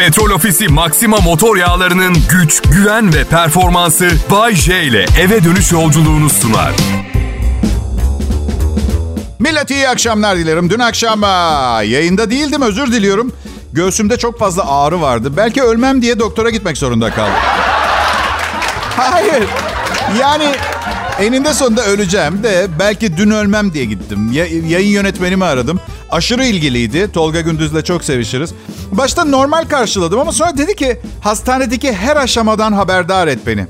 Petrol Ofisi Maxima motor yağlarının güç, güven ve performansı Bay J ile eve dönüş yolculuğunu sunar. Millet iyi akşamlar dilerim. Dün akşam yayında değildim özür diliyorum. Göğsümde çok fazla ağrı vardı. Belki ölmem diye doktora gitmek zorunda kaldım. Hayır. Yani eninde sonunda öleceğim de belki dün ölmem diye gittim. Ya- yayın yönetmenimi aradım. Aşırı ilgiliydi. Tolga Gündüz'le çok sevişiriz. Başta normal karşıladım ama sonra dedi ki hastanedeki her aşamadan haberdar et beni.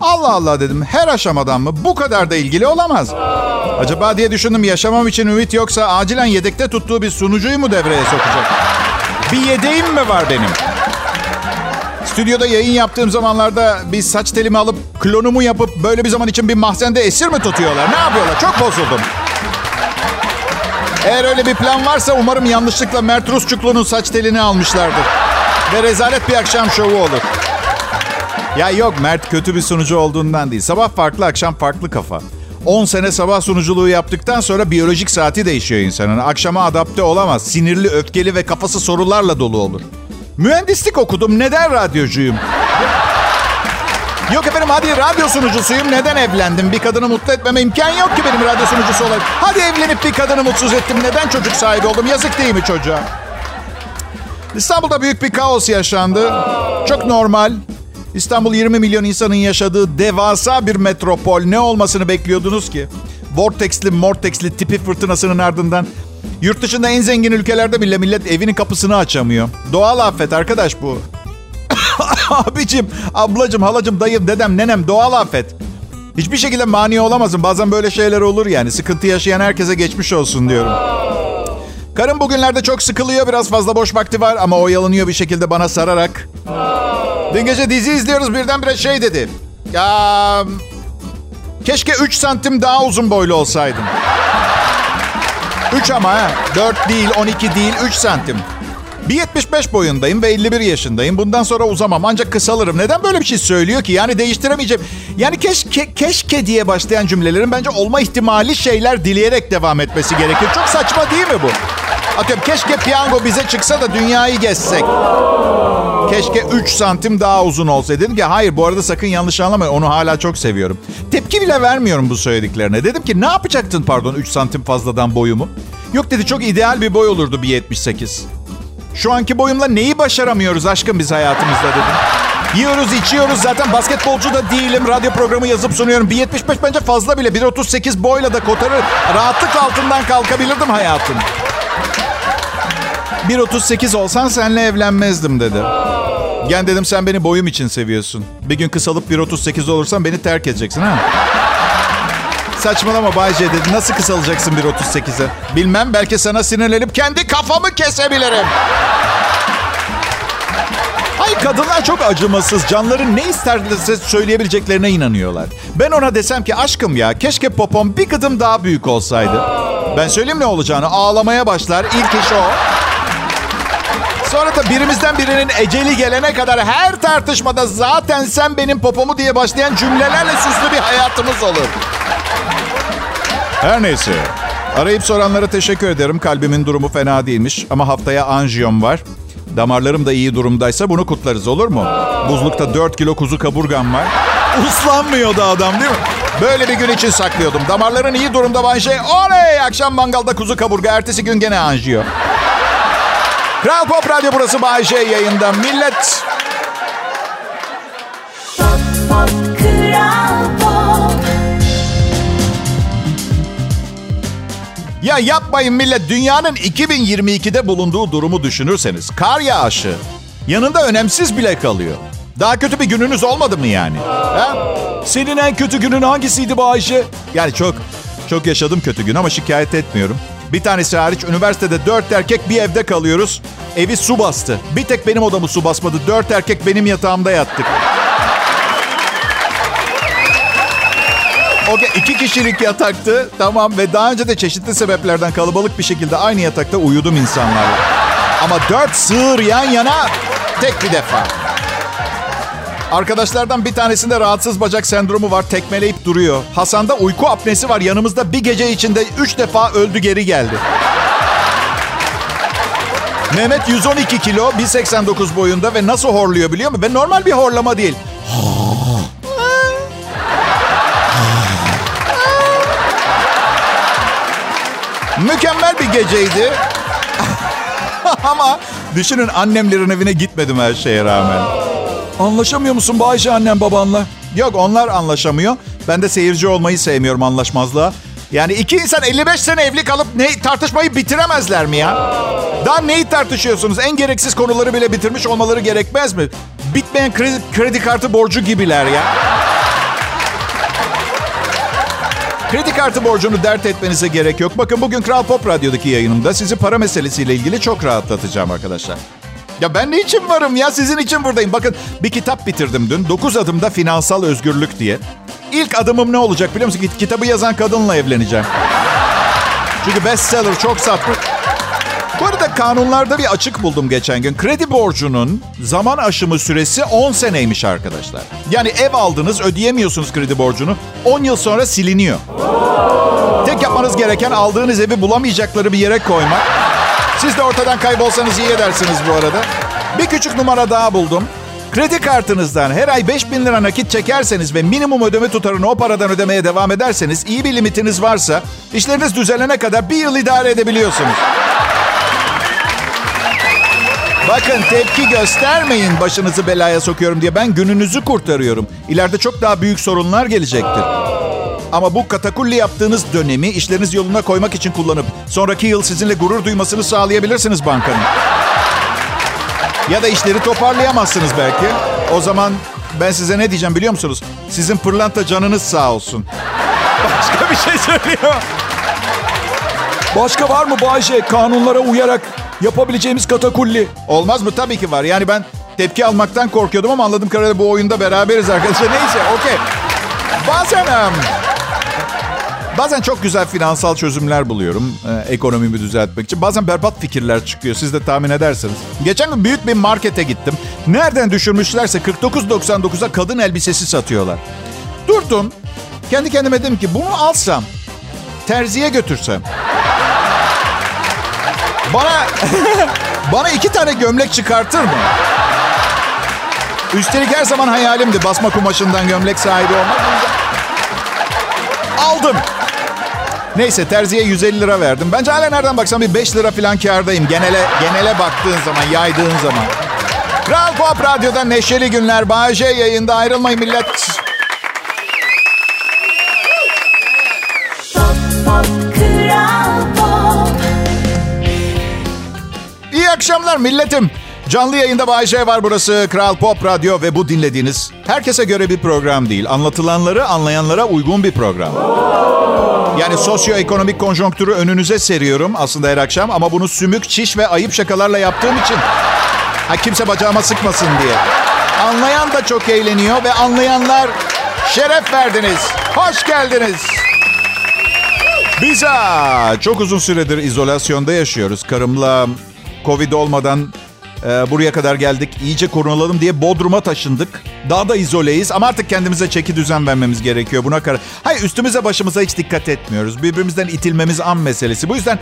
Allah Allah dedim. Her aşamadan mı? Bu kadar da ilgili olamaz. Acaba diye düşündüm yaşamam için ümit yoksa acilen yedekte tuttuğu bir sunucuyu mu devreye sokacak? Bir yedeğim mi var benim? Stüdyoda yayın yaptığım zamanlarda bir saç telimi alıp klonumu yapıp böyle bir zaman için bir mahzende esir mi tutuyorlar? Ne yapıyorlar? Çok bozuldum. Eğer öyle bir plan varsa umarım yanlışlıkla Mert Rusçuklu'nun saç telini almışlardır. Ve rezalet bir akşam şovu olur. Ya yok Mert kötü bir sunucu olduğundan değil. Sabah farklı, akşam farklı kafa. 10 sene sabah sunuculuğu yaptıktan sonra biyolojik saati değişiyor insanın. Akşama adapte olamaz. Sinirli, öfkeli ve kafası sorularla dolu olur. Mühendislik okudum. Neden radyocuyum? Yok efendim hadi radyo sunucusuyum. Neden evlendim? Bir kadını mutlu etmeme imkan yok ki benim radyo sunucusu olarak. Hadi evlenip bir kadını mutsuz ettim. Neden çocuk sahibi oldum? Yazık değil mi çocuğa? İstanbul'da büyük bir kaos yaşandı. Çok normal. İstanbul 20 milyon insanın yaşadığı devasa bir metropol. Ne olmasını bekliyordunuz ki? Vortex'li, Mortex'li tipi fırtınasının ardından yurt dışında en zengin ülkelerde bile millet evinin kapısını açamıyor. Doğal afet arkadaş bu. Abicim, ablacım, halacım, dayım, dedem, nenem doğal afet. Hiçbir şekilde mani olamazsın. Bazen böyle şeyler olur yani. Sıkıntı yaşayan herkese geçmiş olsun diyorum. Karım bugünlerde çok sıkılıyor. Biraz fazla boş vakti var ama oyalanıyor bir şekilde bana sararak. Dün gece dizi izliyoruz birdenbire şey dedi. Ya keşke 3 santim daha uzun boylu olsaydım. 3 ama ha. 4 değil, 12 değil, 3 santim. 1.75 boyundayım ve 51 yaşındayım. Bundan sonra uzamam ancak kısalırım. Neden böyle bir şey söylüyor ki? Yani değiştiremeyeceğim. Yani keşke, keşke diye başlayan cümlelerin bence olma ihtimali şeyler dileyerek devam etmesi gerekir. Çok saçma değil mi bu? Atıyorum keşke piyango bize çıksa da dünyayı gezsek. Keşke 3 santim daha uzun olsaydı. Dedim ki hayır bu arada sakın yanlış anlamayın. Onu hala çok seviyorum. Tepki bile vermiyorum bu söylediklerine. Dedim ki ne yapacaktın pardon 3 santim fazladan boyumu? Yok dedi çok ideal bir boy olurdu bir 78. Şu anki boyumla neyi başaramıyoruz aşkım biz hayatımızda dedim. Yiyoruz, içiyoruz. Zaten basketbolcu da değilim. Radyo programı yazıp sunuyorum. 1.75 bence fazla bile. 1.38 boyla da kotarır. Rahatlıkla altından kalkabilirdim hayatım. 1.38 olsan seninle evlenmezdim dedi. Gen dedim sen beni boyum için seviyorsun. Bir gün kısalıp 1.38 olursan beni terk edeceksin ha? Saçmalama Bay J dedi. Nasıl kısalacaksın 1.38'e? Bilmem belki sana sinirlenip kendi kafamı kesebilirim. Ay kadınlar çok acımasız. Canları ne isterlerse söyleyebileceklerine inanıyorlar. Ben ona desem ki aşkım ya keşke popom bir gıdım daha büyük olsaydı. Ben söyleyeyim ne olacağını. Ağlamaya başlar. İlk iş o. Sonra da birimizden birinin eceli gelene kadar her tartışmada zaten sen benim popomu diye başlayan cümlelerle süslü bir hayatımız olur. Her neyse. Arayıp soranlara teşekkür ederim. Kalbimin durumu fena değilmiş ama haftaya anjiyom var. Damarlarım da iyi durumdaysa bunu kutlarız olur mu? Buzlukta 4 kilo kuzu kaburgam var. Uslanmıyordu adam değil mi? Böyle bir gün için saklıyordum. Damarların iyi durumda J. Oley! Akşam mangalda kuzu kaburga. Ertesi gün gene anjiyo. Kral Pop Radyo burası Bay J yayında. Millet Pop, pop, Pop. Ya yapmayın millet. Dünyanın 2022'de bulunduğu durumu düşünürseniz kar yağışı yanında önemsiz bile kalıyor. Daha kötü bir gününüz olmadı mı yani? Ha? Senin en kötü günün hangisiydi bu Ayşe? Yani çok çok yaşadım kötü gün ama şikayet etmiyorum. Bir tanesi hariç üniversitede dört erkek bir evde kalıyoruz. Evi su bastı. Bir tek benim odamı su basmadı. Dört erkek benim yatağımda yattık. Okey iki kişilik yataktı. Tamam ve daha önce de çeşitli sebeplerden kalabalık bir şekilde aynı yatakta uyudum insanlarla. Ama dört sığır yan yana tek bir defa. Arkadaşlardan bir tanesinde rahatsız bacak sendromu var. Tekmeleyip duruyor. Hasan'da uyku apnesi var. Yanımızda bir gece içinde üç defa öldü geri geldi. Mehmet 112 kilo, 1.89 boyunda ve nasıl horluyor biliyor musun? Ve normal bir horlama değil. Mükemmel bir geceydi. Ama düşünün annemlerin evine gitmedim her şeye rağmen. Anlaşamıyor musun Bayşe annem babanla? Yok onlar anlaşamıyor. Ben de seyirci olmayı sevmiyorum anlaşmazlığa. Yani iki insan 55 sene evli kalıp ne tartışmayı bitiremezler mi ya? Daha neyi tartışıyorsunuz? En gereksiz konuları bile bitirmiş olmaları gerekmez mi? Bitmeyen kredi, kredi kartı borcu gibiler ya. Kredi kartı borcunu dert etmenize gerek yok. Bakın bugün Kral Pop Radyo'daki yayınımda sizi para meselesiyle ilgili çok rahatlatacağım arkadaşlar. Ya ben ne için varım ya? Sizin için buradayım. Bakın bir kitap bitirdim dün. 9 adımda finansal özgürlük diye. İlk adımım ne olacak biliyor musun? Kitabı yazan kadınla evleneceğim. Çünkü bestseller çok satmış. Bu arada kanunlarda bir açık buldum geçen gün. Kredi borcunun zaman aşımı süresi 10 seneymiş arkadaşlar. Yani ev aldınız ödeyemiyorsunuz kredi borcunu. 10 yıl sonra siliniyor. Tek yapmanız gereken aldığınız evi bulamayacakları bir yere koymak. Siz de ortadan kaybolsanız iyi edersiniz bu arada. Bir küçük numara daha buldum. Kredi kartınızdan her ay 5 bin lira nakit çekerseniz ve minimum ödeme tutarını o paradan ödemeye devam ederseniz iyi bir limitiniz varsa işleriniz düzelene kadar bir yıl idare edebiliyorsunuz. Bakın tepki göstermeyin başınızı belaya sokuyorum diye. Ben gününüzü kurtarıyorum. İleride çok daha büyük sorunlar gelecektir. Ama bu katakulli yaptığınız dönemi işleriniz yoluna koymak için kullanıp sonraki yıl sizinle gurur duymasını sağlayabilirsiniz bankanın. Ya da işleri toparlayamazsınız belki. O zaman ben size ne diyeceğim biliyor musunuz? Sizin pırlanta canınız sağ olsun. Başka bir şey söylüyor. Başka var mı Bayşe kanunlara uyarak yapabileceğimiz katakulli? Olmaz mı? Tabii ki var. Yani ben tepki almaktan korkuyordum ama anladığım kadarıyla bu oyunda beraberiz arkadaşlar. Neyse okey. Bazen... Bazen çok güzel finansal çözümler buluyorum e, ekonomimi düzeltmek için. Bazen berbat fikirler çıkıyor. Siz de tahmin edersiniz. Geçen gün büyük bir markete gittim. Nereden düşürmüşlerse 49.99'a kadın elbisesi satıyorlar. Durdum. Kendi kendime dedim ki bunu alsam, terziye götürsem. Bana bana iki tane gömlek çıkartır mı? Üstelik her zaman hayalimdi basma kumaşından gömlek sahibi olmak. Aldım. Neyse terziye 150 lira verdim. Bence hala nereden baksam bir 5 lira falan kârdayım. Genele, genele baktığın zaman, yaydığın zaman. Kral Pop Radyo'da neşeli günler. Bağcay yayında ayrılmayın millet. İyi akşamlar milletim. Canlı yayında Bayşe var burası Kral Pop Radyo ve bu dinlediğiniz herkese göre bir program değil. Anlatılanları anlayanlara uygun bir program. Yani sosyoekonomik konjonktürü önünüze seriyorum aslında her akşam ama bunu sümük, çiş ve ayıp şakalarla yaptığım için ha, kimse bacağıma sıkmasın diye. Anlayan da çok eğleniyor ve anlayanlar şeref verdiniz. Hoş geldiniz. Biz ha, çok uzun süredir izolasyonda yaşıyoruz. Karımla Covid olmadan e, buraya kadar geldik. İyice korunalalım diye Bodrum'a taşındık. Daha da izoleyiz ama artık kendimize çeki düzen vermemiz gerekiyor. Buna karar. Hayır üstümüze başımıza hiç dikkat etmiyoruz. Birbirimizden itilmemiz an meselesi. Bu yüzden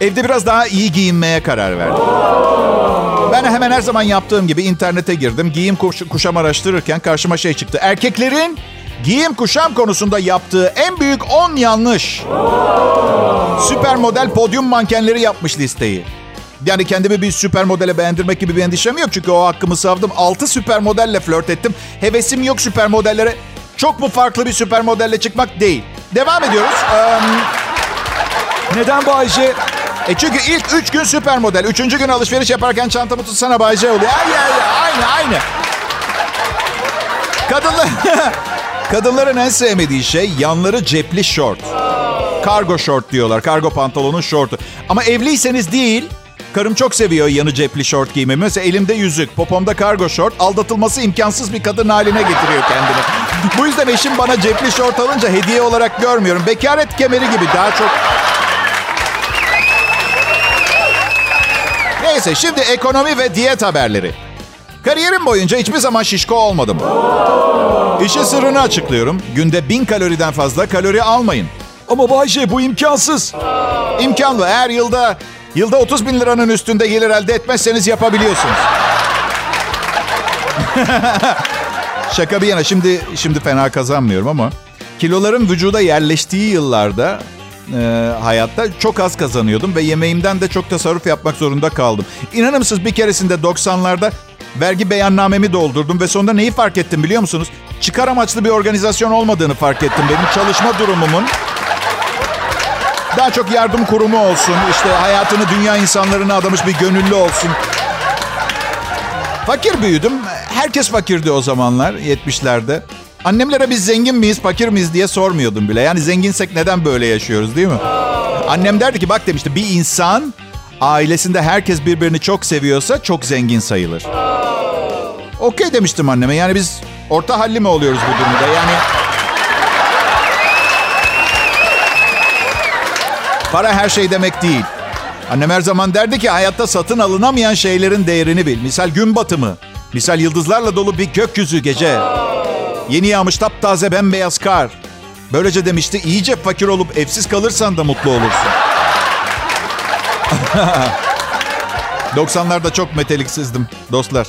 evde biraz daha iyi giyinmeye karar verdim. Ben hemen her zaman yaptığım gibi internete girdim. Giyim kuş- kuşam araştırırken karşıma şey çıktı. Erkeklerin giyim kuşam konusunda yaptığı en büyük 10 yanlış. Süper model podyum mankenleri yapmış listeyi. Yani kendimi bir süper modele beğendirmek gibi bir endişem yok. Çünkü o hakkımı savdım. 6 süper modelle flört ettim. Hevesim yok süper modellere. Çok mu farklı bir süper modelle çıkmak değil. Devam ediyoruz. Eee, Neden Bayşe? e çünkü ilk 3 gün süper model. Üçüncü gün alışveriş yaparken çantamı tutsana Bay J oluyor. Ay, ay, aynı aynı. Kadınlar, kadınların en sevmediği şey yanları cepli şort. Kargo şort diyorlar. Kargo pantolonun şortu. Ama evliyseniz değil. Karım çok seviyor yanı cepli şort giymemi. Mesela elimde yüzük, popomda kargo şort. Aldatılması imkansız bir kadın haline getiriyor kendini. Bu yüzden eşim bana cepli şort alınca hediye olarak görmüyorum. Bekaret kemeri gibi daha çok Neyse şimdi ekonomi ve diyet haberleri. Kariyerim boyunca hiçbir zaman şişko olmadım. İşin sırrını açıklıyorum. Günde bin kaloriden fazla kalori almayın. Ama Bayşe bu imkansız. İmkanlı. Eğer yılda Yılda 30 bin liranın üstünde gelir elde etmezseniz yapabiliyorsunuz. Şaka bir yana şimdi şimdi fena kazanmıyorum ama kiloların vücuda yerleştiği yıllarda e, hayatta çok az kazanıyordum ve yemeğimden de çok tasarruf yapmak zorunda kaldım. İnanır bir keresinde 90'larda vergi beyannamemi doldurdum ve sonunda neyi fark ettim biliyor musunuz? Çıkar amaçlı bir organizasyon olmadığını fark ettim. Benim çalışma durumumun daha çok yardım kurumu olsun, işte hayatını dünya insanlarına adamış bir gönüllü olsun. Fakir büyüdüm. Herkes fakirdi o zamanlar 70'lerde. Annemlere biz zengin miyiz, fakir miyiz diye sormuyordum bile. Yani zenginsek neden böyle yaşıyoruz değil mi? Annem derdi ki bak demişti bir insan ailesinde herkes birbirini çok seviyorsa çok zengin sayılır. Okey demiştim anneme. Yani biz orta halli mi oluyoruz bu durumda? Yani para her şey demek değil. Annem her zaman derdi ki hayatta satın alınamayan şeylerin değerini bil. Misal gün batımı. Misal yıldızlarla dolu bir gökyüzü gece. Yeni yağmış taptaze bembeyaz kar. Böylece demişti iyice fakir olup evsiz kalırsan da mutlu olursun. 90'larda çok meteliksizdim dostlar.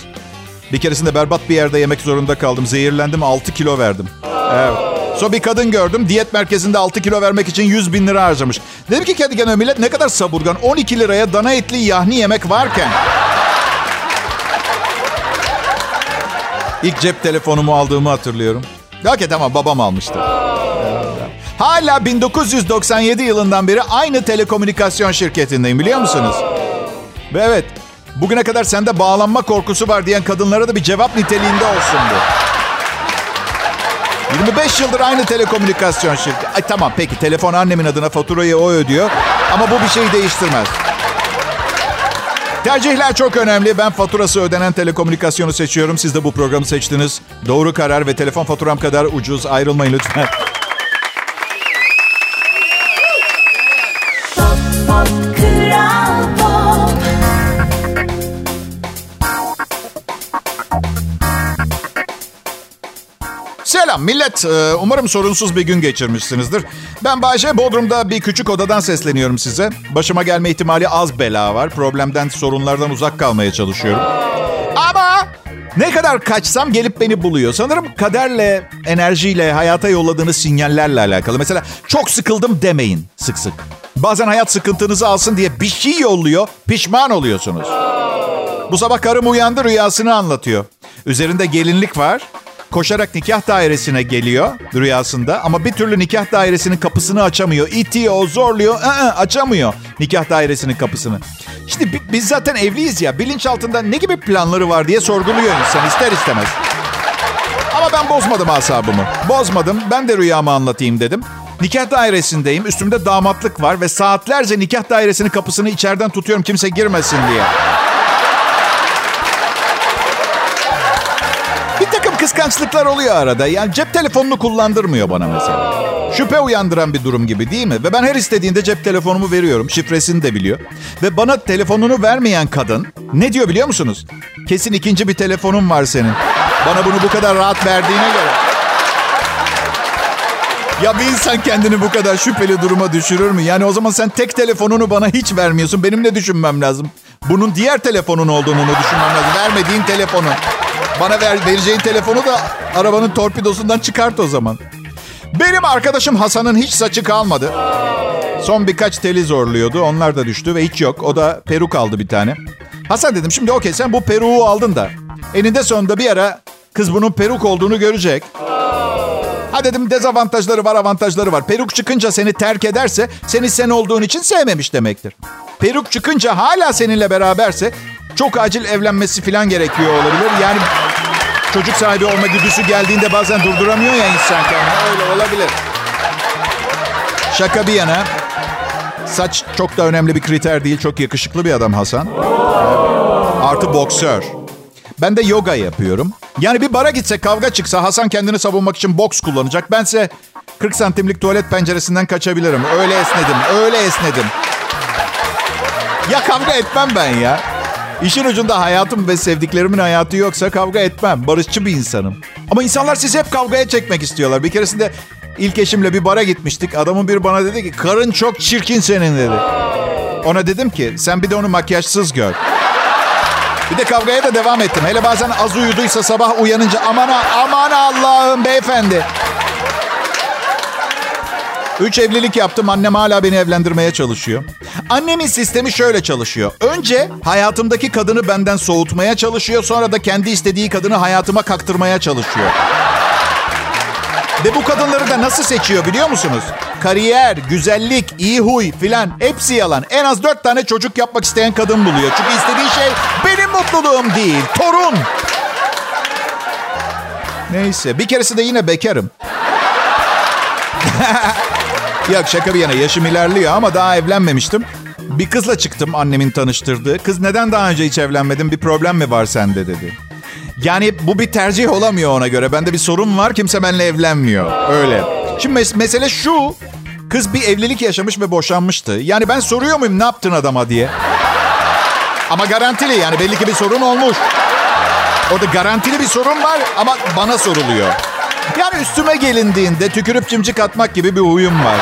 Bir keresinde berbat bir yerde yemek zorunda kaldım. Zehirlendim 6 kilo verdim. Evet. Sonra bir kadın gördüm. Diyet merkezinde 6 kilo vermek için 100 bin lira harcamış. Dedim ki kendi kendime millet ne kadar saburgan. 12 liraya dana etli yahni yemek varken. İlk cep telefonumu aldığımı hatırlıyorum. Hakikaten ama babam almıştı. Hala 1997 yılından beri aynı telekomünikasyon şirketindeyim biliyor musunuz? Ve evet bugüne kadar sende bağlanma korkusu var diyen kadınlara da bir cevap niteliğinde olsun bu. 25 yıldır aynı telekomünikasyon şirketi. Ay tamam peki telefon annemin adına faturayı o ödüyor. Ama bu bir şeyi değiştirmez. Tercihler çok önemli. Ben faturası ödenen telekomünikasyonu seçiyorum. Siz de bu programı seçtiniz. Doğru karar ve telefon faturam kadar ucuz. Ayrılmayın lütfen. Selam millet. Ee, Umarım sorunsuz bir gün geçirmişsinizdir. Ben Bayce. Bodrum'da bir küçük odadan sesleniyorum size. Başıma gelme ihtimali az bela var. Problemden, sorunlardan uzak kalmaya çalışıyorum. Ama ne kadar kaçsam gelip beni buluyor. Sanırım kaderle, enerjiyle, hayata yolladığınız sinyallerle alakalı. Mesela çok sıkıldım demeyin sık sık. Bazen hayat sıkıntınızı alsın diye bir şey yolluyor, pişman oluyorsunuz. Bu sabah karım uyandı rüyasını anlatıyor. Üzerinde gelinlik var. Koşarak nikah dairesine geliyor rüyasında ama bir türlü nikah dairesinin kapısını açamıyor. İtiyor, zorluyor, ı-ı, açamıyor nikah dairesinin kapısını. Şimdi bi- biz zaten evliyiz ya bilinçaltında ne gibi planları var diye sorguluyor insan ister istemez. Ama ben bozmadım asabımı. Bozmadım. Ben de rüyamı anlatayım dedim. Nikah dairesindeyim. Üstümde damatlık var ve saatlerce nikah dairesinin kapısını içeriden tutuyorum kimse girmesin diye. Kıskançlıklar oluyor arada. Yani cep telefonunu kullandırmıyor bana mesela. Şüphe uyandıran bir durum gibi değil mi? Ve ben her istediğinde cep telefonumu veriyorum. Şifresini de biliyor. Ve bana telefonunu vermeyen kadın ne diyor biliyor musunuz? Kesin ikinci bir telefonun var senin. Bana bunu bu kadar rahat verdiğine göre. Ya bir insan kendini bu kadar şüpheli duruma düşürür mü? Yani o zaman sen tek telefonunu bana hiç vermiyorsun. Benim ne düşünmem lazım? Bunun diğer telefonun olduğunu düşünmem lazım? Vermediğin telefonu. Bana ver, vereceğin telefonu da arabanın torpidosundan çıkart o zaman. Benim arkadaşım Hasan'ın hiç saçı kalmadı. Son birkaç teli zorluyordu. Onlar da düştü ve hiç yok. O da peruk aldı bir tane. Hasan dedim şimdi okey sen bu peruğu aldın da. Eninde sonunda bir ara kız bunun peruk olduğunu görecek. Ha dedim dezavantajları var avantajları var. Peruk çıkınca seni terk ederse seni sen olduğun için sevmemiş demektir. Peruk çıkınca hala seninle beraberse çok acil evlenmesi falan gerekiyor olabilir. Yani çocuk sahibi olma güdüsü geldiğinde bazen durduramıyor ya insan kendini. Öyle olabilir. Şaka bir yana saç çok da önemli bir kriter değil. Çok yakışıklı bir adam Hasan. Artı boksör. Ben de yoga yapıyorum. Yani bir bara gitse kavga çıksa Hasan kendini savunmak için boks kullanacak. Bense 40 santimlik tuvalet penceresinden kaçabilirim. Öyle esnedim, öyle esnedim. Ya kavga etmem ben ya. İşin ucunda hayatım ve sevdiklerimin hayatı yoksa kavga etmem. Barışçı bir insanım. Ama insanlar sizi hep kavgaya çekmek istiyorlar. Bir keresinde İlk eşimle bir bara gitmiştik. Adamın bir bana dedi ki karın çok çirkin senin dedi. Ona dedim ki sen bir de onu makyajsız gör. Bir de kavgaya da devam ettim. Hele bazen az uyuduysa sabah uyanınca aman aman Allah'ım beyefendi. Üç evlilik yaptım. Annem hala beni evlendirmeye çalışıyor. Annemin sistemi şöyle çalışıyor. Önce hayatımdaki kadını benden soğutmaya çalışıyor. Sonra da kendi istediği kadını hayatıma kaktırmaya çalışıyor. Ve bu kadınları da nasıl seçiyor biliyor musunuz? Kariyer, güzellik, iyi huy filan hepsi yalan. En az dört tane çocuk yapmak isteyen kadın buluyor. Çünkü istediği şey benim mutluluğum değil, torun. Neyse bir keresi de yine bekarım. Yok şaka bir yana yaşım ilerliyor ama daha evlenmemiştim. Bir kızla çıktım annemin tanıştırdığı. Kız neden daha önce hiç evlenmedin bir problem mi var sende dedi. Yani bu bir tercih olamıyor ona göre. Bende bir sorun var kimse benimle evlenmiyor. Öyle. Şimdi mes- mesele şu. Kız bir evlilik yaşamış ve boşanmıştı. Yani ben soruyor muyum ne yaptın adama diye. Ama garantili yani belli ki bir sorun olmuş. Orada garantili bir sorun var ama bana soruluyor. Yani üstüme gelindiğinde tükürüp cimcik atmak gibi bir huyum var.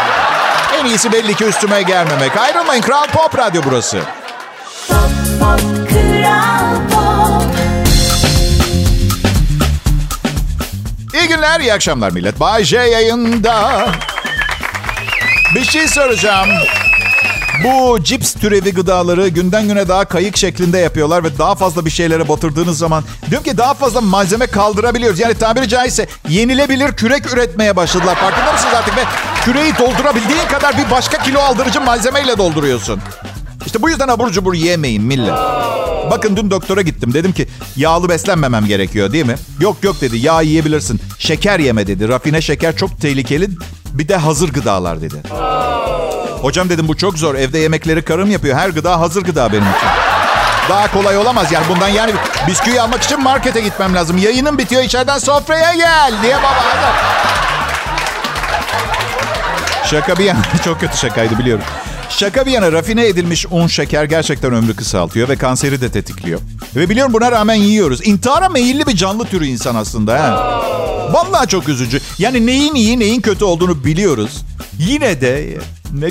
En iyisi belli ki üstüme gelmemek. Ayrılmayın Kral Pop Radyo burası. Pop Pop Kral Pop İyi günler, iyi akşamlar millet. Bay J yayında. Bir şey soracağım. Bu cips türevi gıdaları günden güne daha kayık şeklinde yapıyorlar ve daha fazla bir şeylere batırdığınız zaman diyorum ki daha fazla malzeme kaldırabiliyoruz. Yani tabiri caizse yenilebilir kürek üretmeye başladılar. Farkında mısınız artık? Ve küreği doldurabildiğin kadar bir başka kilo aldırıcı malzemeyle dolduruyorsun. İşte bu yüzden abur cubur yemeyin millet. Bakın dün doktora gittim. Dedim ki yağlı beslenmemem gerekiyor değil mi? Yok yok dedi yağ yiyebilirsin. Şeker yeme dedi. Rafine şeker çok tehlikeli. Bir de hazır gıdalar dedi. Hocam dedim bu çok zor. Evde yemekleri karım yapıyor. Her gıda hazır gıda benim için. Daha kolay olamaz yani bundan yani bisküvi almak için markete gitmem lazım. Yayının bitiyor içeriden sofraya gel diye baba. Şaka bir yana çok kötü şakaydı biliyorum. Şaka bir yana rafine edilmiş un şeker gerçekten ömrü kısaltıyor ve kanseri de tetikliyor. Ve biliyorum buna rağmen yiyoruz. İntihara meyilli bir canlı türü insan aslında. He. Vallahi çok üzücü. Yani neyin iyi neyin kötü olduğunu biliyoruz. Yine de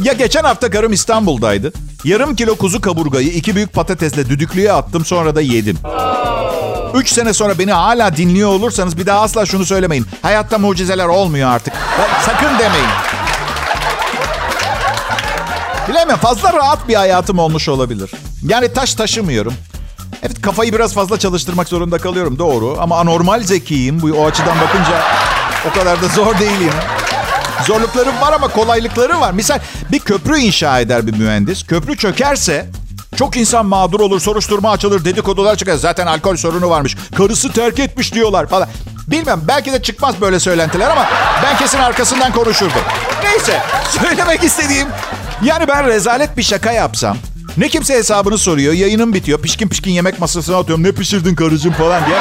ya geçen hafta karım İstanbul'daydı. Yarım kilo kuzu kaburgayı iki büyük patatesle düdüklüye attım sonra da yedim. Üç sene sonra beni hala dinliyor olursanız bir daha asla şunu söylemeyin. Hayatta mucizeler olmuyor artık. Sakın demeyin. Bilemiyorum fazla rahat bir hayatım olmuş olabilir. Yani taş taşımıyorum. Evet kafayı biraz fazla çalıştırmak zorunda kalıyorum doğru. Ama anormal zekiyim. Bu o açıdan bakınca o kadar da zor değilim. Zorluklarım var ama kolaylıkları var. Misal bir köprü inşa eder bir mühendis. Köprü çökerse çok insan mağdur olur, soruşturma açılır, dedikodular çıkar. Zaten alkol sorunu varmış. Karısı terk etmiş diyorlar falan. Bilmem belki de çıkmaz böyle söylentiler ama ben kesin arkasından konuşurdum. Neyse söylemek istediğim yani ben rezalet bir şaka yapsam ne kimse hesabını soruyor. Yayınım bitiyor. Pişkin pişkin yemek masasına atıyorum. Ne pişirdin karıcığım falan diye.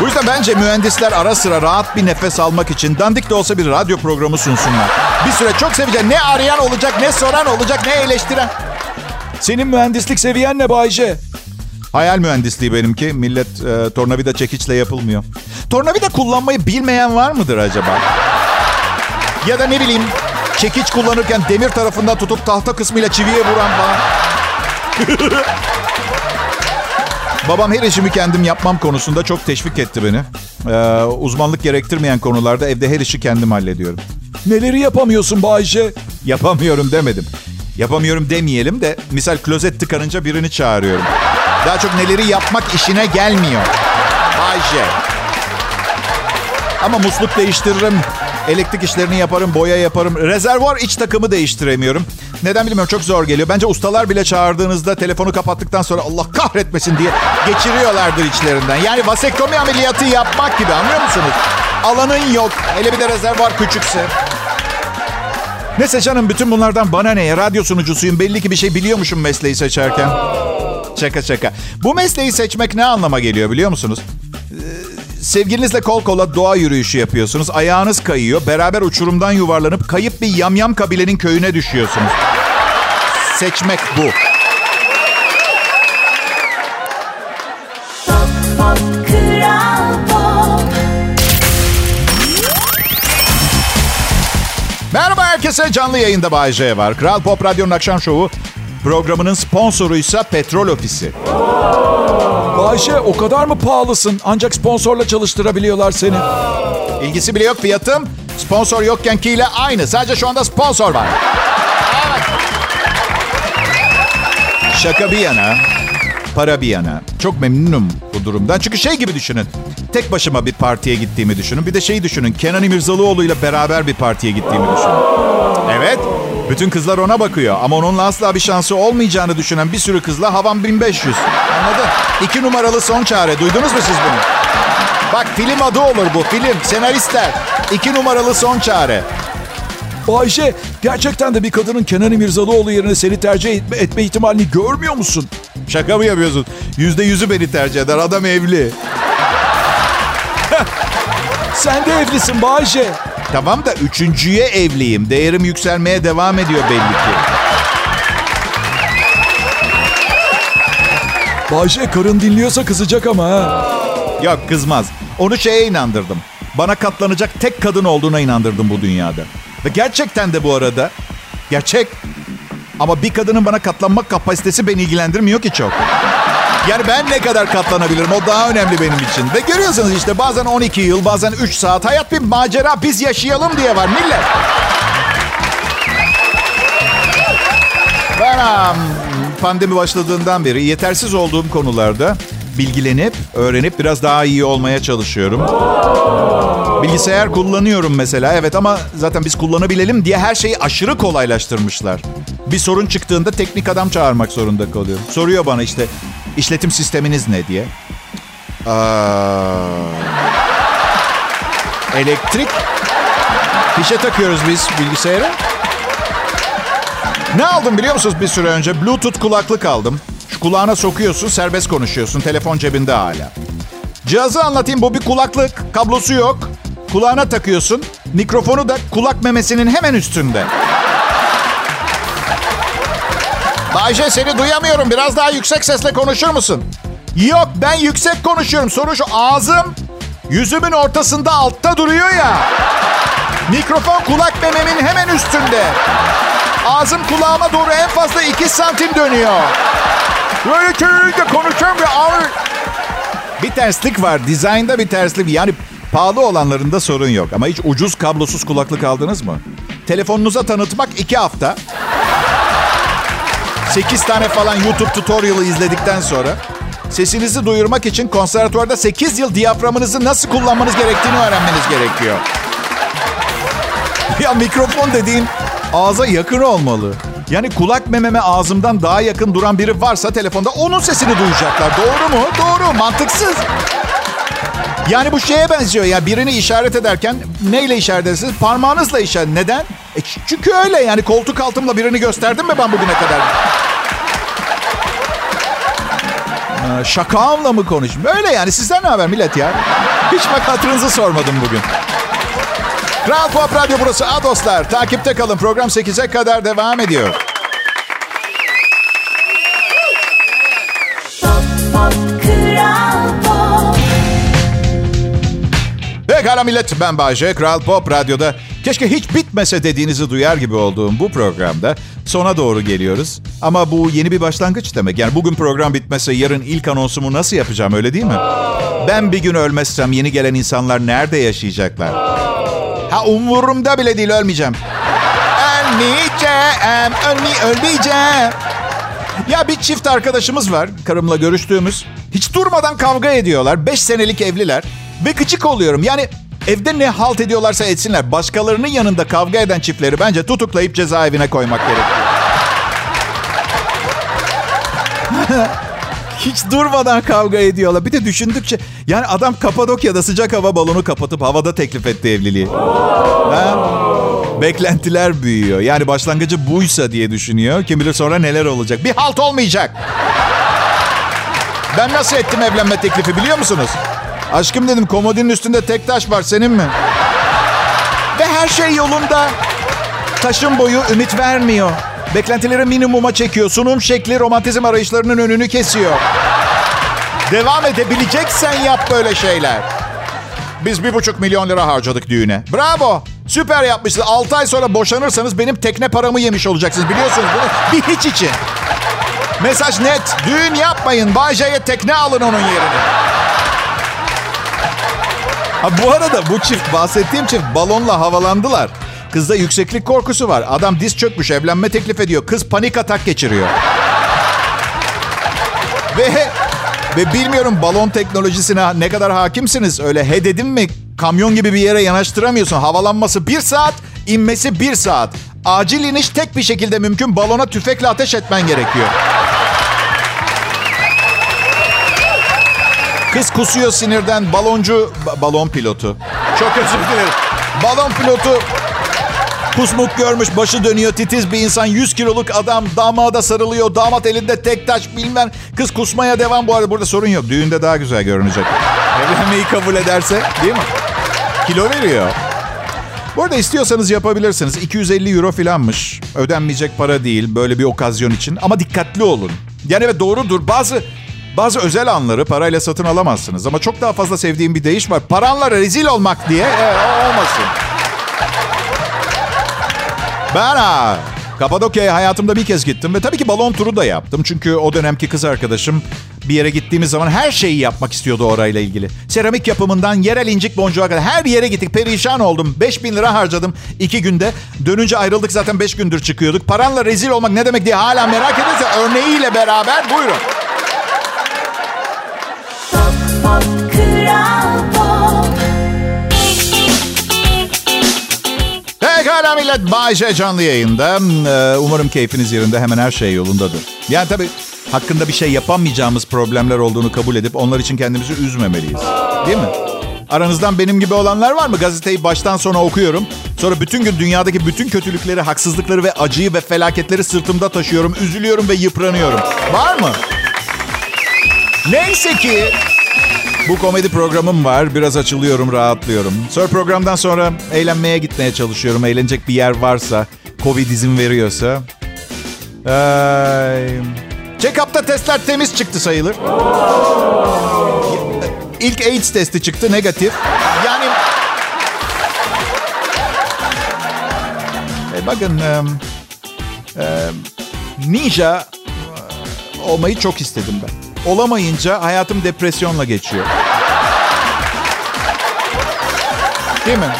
Bu yüzden bence mühendisler ara sıra rahat bir nefes almak için dandik de olsa bir radyo programı sunsunlar. Bir süre çok seveceğim. Ne arayan olacak, ne soran olacak, ne eleştiren. Senin mühendislik seviyen ne Bayce? Hayal mühendisliği benimki. Millet e, tornavida çekiçle yapılmıyor. Tornavida kullanmayı bilmeyen var mıdır acaba? Ya da ne bileyim çekiç kullanırken demir tarafından tutup tahta kısmıyla çiviye vuran falan. Babam her işimi kendim yapmam konusunda çok teşvik etti beni. Ee, uzmanlık gerektirmeyen konularda evde her işi kendim hallediyorum. Neleri yapamıyorsun Bayce? Yapamıyorum demedim. Yapamıyorum demeyelim de misal klozet tıkanınca birini çağırıyorum. Daha çok neleri yapmak işine gelmiyor. Ayşe. Ama musluk değiştiririm. Elektrik işlerini yaparım, boya yaparım. Rezervuar iç takımı değiştiremiyorum. Neden bilmiyorum çok zor geliyor. Bence ustalar bile çağırdığınızda telefonu kapattıktan sonra Allah kahretmesin diye geçiriyorlardır içlerinden. Yani vasektomi ameliyatı yapmak gibi anlıyor musunuz? Alanın yok. Hele bir de rezervuar küçükse. Neyse canım bütün bunlardan bana ne? Radyo sunucusuyum. Belli ki bir şey biliyormuşum mesleği seçerken. Şaka şaka. Bu mesleği seçmek ne anlama geliyor biliyor musunuz? sevgilinizle kol kola doğa yürüyüşü yapıyorsunuz. Ayağınız kayıyor. Beraber uçurumdan yuvarlanıp kayıp bir yamyam kabilenin köyüne düşüyorsunuz. Seçmek bu. Merhaba herkese canlı yayında Bay J var. Kral Pop Radyo'nun akşam şovu programının sponsoruysa Petrol Ofisi. Oh. Bayşe o kadar mı pahalısın? Ancak sponsorla çalıştırabiliyorlar seni. İlgisi bile yok fiyatım. Sponsor yokkenkiyle aynı. Sadece şu anda sponsor var. Şaka bir yana, para bir yana. Çok memnunum bu durumdan. Çünkü şey gibi düşünün. Tek başıma bir partiye gittiğimi düşünün. Bir de şeyi düşünün. Kenan İmirzalıoğlu ile beraber bir partiye gittiğimi düşünün. Evet. Bütün kızlar ona bakıyor. Ama onunla asla bir şansı olmayacağını düşünen bir sürü kızla havam 1500. Anladın? İki numaralı son çare. Duydunuz mu siz bunu? Bak film adı olur bu film. Senaristler. İki numaralı son çare. Bayşe gerçekten de bir kadının Kenan İmirzalıoğlu yerine seni tercih etme, etme ihtimalini görmüyor musun? Şaka mı yapıyorsun? Yüzde yüzü beni tercih eder. Adam evli. Sen de evlisin Bayşe. Tamam da üçüncüye evliyim. Değerim yükselmeye devam ediyor belli ki. Bayşe karın dinliyorsa kızacak ama ha. Yok kızmaz. Onu şeye inandırdım. Bana katlanacak tek kadın olduğuna inandırdım bu dünyada. Ve gerçekten de bu arada gerçek. Ama bir kadının bana katlanmak kapasitesi beni ilgilendirmiyor ki çok. Yani ben ne kadar katlanabilirim o daha önemli benim için. Ve görüyorsunuz işte bazen 12 yıl bazen 3 saat hayat bir macera biz yaşayalım diye var millet. Ben pandemi başladığından beri yetersiz olduğum konularda bilgilenip, öğrenip biraz daha iyi olmaya çalışıyorum. Bilgisayar kullanıyorum mesela evet ama zaten biz kullanabilelim diye her şeyi aşırı kolaylaştırmışlar. Bir sorun çıktığında teknik adam çağırmak zorunda kalıyorum. Soruyor bana işte işletim sisteminiz ne diye. Aa, elektrik. Fişe takıyoruz biz bilgisayara. Ne aldım biliyor musunuz bir süre önce? Bluetooth kulaklık aldım. Şu kulağına sokuyorsun, serbest konuşuyorsun. Telefon cebinde hala. Cihazı anlatayım. Bu bir kulaklık. Kablosu yok. Kulağına takıyorsun. Mikrofonu da kulak memesinin hemen üstünde. Bayce seni duyamıyorum. Biraz daha yüksek sesle konuşur musun? Yok ben yüksek konuşuyorum. Şu ağzım yüzümün ortasında altta duruyor ya. Mikrofon kulak mememin hemen üstünde. Ağzım kulağıma doğru en fazla 2 santim dönüyor. Böyle çevirince konuşuyorum ve ağır. Bir terslik var. Dizaynda bir terslik. Yani pahalı olanlarında sorun yok. Ama hiç ucuz kablosuz kulaklık aldınız mı? Telefonunuza tanıtmak 2 hafta. 8 tane falan YouTube tutorial'ı izledikten sonra sesinizi duyurmak için konservatuvarda 8 yıl diyaframınızı nasıl kullanmanız gerektiğini öğrenmeniz gerekiyor. Ya mikrofon dediğin ağza yakın olmalı. Yani kulak mememe ağzımdan daha yakın duran biri varsa telefonda onun sesini duyacaklar. Doğru mu? Doğru. Mantıksız. Yani bu şeye benziyor ya birini işaret ederken neyle işaret edersiniz? Parmağınızla işaret. Neden? E çünkü öyle yani koltuk altımla birini gösterdim mi ben bugüne kadar? Şakağımla mı konuşayım? Öyle yani sizden ne haber millet ya? Hiç bak hatırınızı sormadım bugün. Kral Pop Radyo burası. A dostlar. Takipte kalın. Program 8'e kadar devam ediyor. Pop, pop, Pop. Pekala millet ben Bayce. Kral Pop Radyo'da keşke hiç bitmese dediğinizi duyar gibi olduğum bu programda sona doğru geliyoruz. Ama bu yeni bir başlangıç demek. Yani bugün program bitmese yarın ilk anonsumu nasıl yapacağım öyle değil mi? Ben bir gün ölmezsem yeni gelen insanlar nerede yaşayacaklar? Ha umurumda bile değil ölmeyeceğim. Ölmeyeceğim, ölmey ölmeyeceğim. Ya bir çift arkadaşımız var karımla görüştüğümüz. Hiç durmadan kavga ediyorlar. Beş senelik evliler. Ve gıcık oluyorum. Yani evde ne halt ediyorlarsa etsinler. Başkalarının yanında kavga eden çiftleri bence tutuklayıp cezaevine koymak gerekiyor. Hiç durmadan kavga ediyorlar. Bir de düşündükçe yani adam Kapadokya'da sıcak hava balonu kapatıp havada teklif etti evliliği. Ha? Beklentiler büyüyor. Yani başlangıcı buysa diye düşünüyor. Kim bilir sonra neler olacak. Bir halt olmayacak. Ben nasıl ettim evlenme teklifi biliyor musunuz? Aşkım dedim komodinin üstünde tek taş var senin mi? Ve her şey yolunda. Taşın boyu ümit vermiyor. Beklentileri minimuma çekiyor. Sunum şekli romantizm arayışlarının önünü kesiyor. Devam edebileceksen yap böyle şeyler. Biz bir buçuk milyon lira harcadık düğüne. Bravo. Süper yapmışsınız. 6 ay sonra boşanırsanız benim tekne paramı yemiş olacaksınız. Biliyorsunuz bunu. Bir hiç için. Mesaj net. Düğün yapmayın. Bay tekne alın onun yerine. Ha, bu arada bu çift, bahsettiğim çift balonla havalandılar. Kızda yükseklik korkusu var. Adam diz çökmüş, evlenme teklif ediyor. Kız panik atak geçiriyor. ve ve bilmiyorum balon teknolojisine ne kadar hakimsiniz. Öyle he dedim mi kamyon gibi bir yere yanaştıramıyorsun. Havalanması bir saat, inmesi bir saat. Acil iniş tek bir şekilde mümkün. Balona tüfekle ateş etmen gerekiyor. Kız kusuyor sinirden. Baloncu, ba- balon pilotu. Çok özür dilerim. Balon pilotu kusmuk görmüş, başı dönüyor, titiz bir insan, 100 kiloluk adam damada sarılıyor, damat elinde tek taş bilmem. Kız kusmaya devam bu arada burada sorun yok. Düğünde daha güzel görünecek. Evlenmeyi kabul ederse değil mi? Kilo veriyor. Bu arada istiyorsanız yapabilirsiniz. 250 euro filanmış. Ödenmeyecek para değil böyle bir okazyon için. Ama dikkatli olun. Yani evet doğrudur. Bazı bazı özel anları parayla satın alamazsınız. Ama çok daha fazla sevdiğim bir deyiş var. Paranla rezil olmak diye. Evet, olmasın. Ben ha, Kapadokya'ya hayatımda bir kez gittim ve tabii ki balon turu da yaptım. Çünkü o dönemki kız arkadaşım bir yere gittiğimiz zaman her şeyi yapmak istiyordu orayla ilgili. Seramik yapımından yerel incik boncuğa kadar her yere gittik. Perişan oldum. 5000 lira harcadım iki günde. Dönünce ayrıldık zaten 5 gündür çıkıyorduk. Paranla rezil olmak ne demek diye hala merak ediyorsa örneğiyle beraber buyurun. Pekala millet. Bayce canlı yayında. Ee, Umarım keyfiniz yerinde. Hemen her şey yolundadır. Yani tabii hakkında bir şey yapamayacağımız problemler olduğunu kabul edip onlar için kendimizi üzmemeliyiz. Değil mi? Aranızdan benim gibi olanlar var mı? Gazeteyi baştan sona okuyorum. Sonra bütün gün dünyadaki bütün kötülükleri, haksızlıkları ve acıyı ve felaketleri sırtımda taşıyorum. Üzülüyorum ve yıpranıyorum. Var mı? Neyse ki bu komedi programım var. Biraz açılıyorum, rahatlıyorum. Sonra programdan sonra eğlenmeye gitmeye çalışıyorum. Eğlenecek bir yer varsa, Covid izin veriyorsa. Ee, Check-up'ta testler temiz çıktı sayılır. İlk AIDS testi çıktı negatif. Yani... E, bakın... e, e, ninja olmayı çok istedim ben. Olamayınca hayatım depresyonla geçiyor. Değil mi?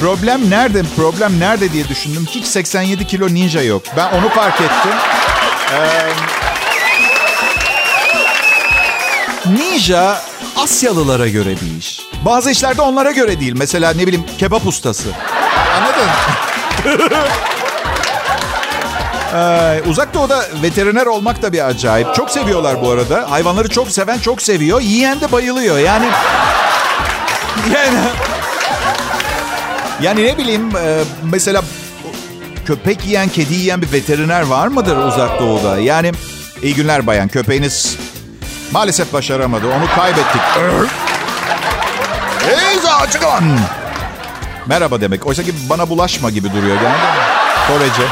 Problem nerede? Problem nerede diye düşündüm. Hiç 87 kilo ninja yok. Ben onu fark ettim. Ee, ninja Asyalılara göre bir iş. Bazı işlerde onlara göre değil. Mesela ne bileyim kebap ustası. Anladın? Ee, uzak doğuda veteriner olmak da bir acayip. Çok seviyorlar bu arada. Hayvanları çok seven çok seviyor. Yiyen de bayılıyor. Yani... Yani... Yani ne bileyim e, mesela köpek yiyen, kedi yiyen bir veteriner var mıdır uzak doğuda? Yani iyi günler bayan. Köpeğiniz maalesef başaramadı. Onu kaybettik. Hey açıklan. Merhaba demek. Oysa ki bana bulaşma gibi duruyor. Yani Korece.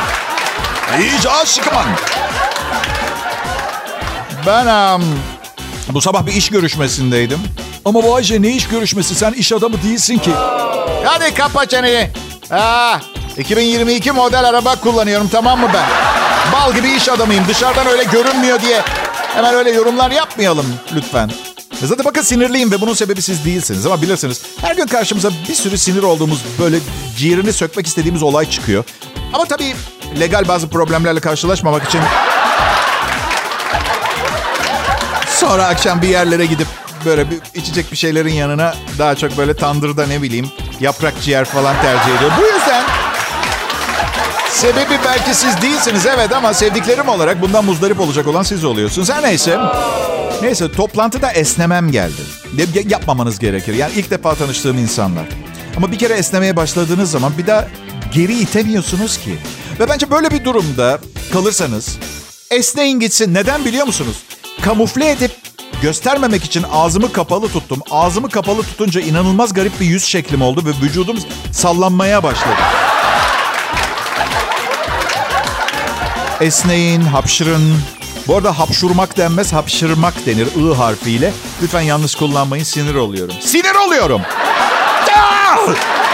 İyice aşkıman. Ben um, bu sabah bir iş görüşmesindeydim. Ama Bayce ne iş görüşmesi? Sen iş adamı değilsin ki. Hadi kapa çeneyi. Aa, 2022 model araba kullanıyorum tamam mı ben? Bal gibi iş adamıyım. Dışarıdan öyle görünmüyor diye hemen öyle yorumlar yapmayalım lütfen. E Zaten bakın sinirliyim ve bunun sebebi siz değilsiniz ama bilirsiniz her gün karşımıza bir sürü sinir olduğumuz böyle ciğerini sökmek istediğimiz olay çıkıyor. Ama tabii legal bazı problemlerle karşılaşmamak için sonra akşam bir yerlere gidip böyle bir içecek bir şeylerin yanına daha çok böyle tandırda ne bileyim yaprak ciğer falan tercih ediyor. Bu yüzden sebebi belki siz değilsiniz evet ama sevdiklerim olarak bundan muzdarip olacak olan siz oluyorsunuz. Her neyse. Neyse toplantıda esnemem geldi. Ya- Yapmamanız gerekir. Yani ilk defa tanıştığım insanlar. Ama bir kere esnemeye başladığınız zaman bir daha geri itemiyorsunuz ki. Ve bence böyle bir durumda kalırsanız esneyin gitsin. Neden biliyor musunuz? Kamufle edip göstermemek için ağzımı kapalı tuttum. Ağzımı kapalı tutunca inanılmaz garip bir yüz şeklim oldu ve vücudum sallanmaya başladı. Esneyin, hapşırın. Bu arada hapşurmak denmez, hapşırmak denir I harfiyle. Lütfen yanlış kullanmayın, sinir oluyorum. Sinir oluyorum!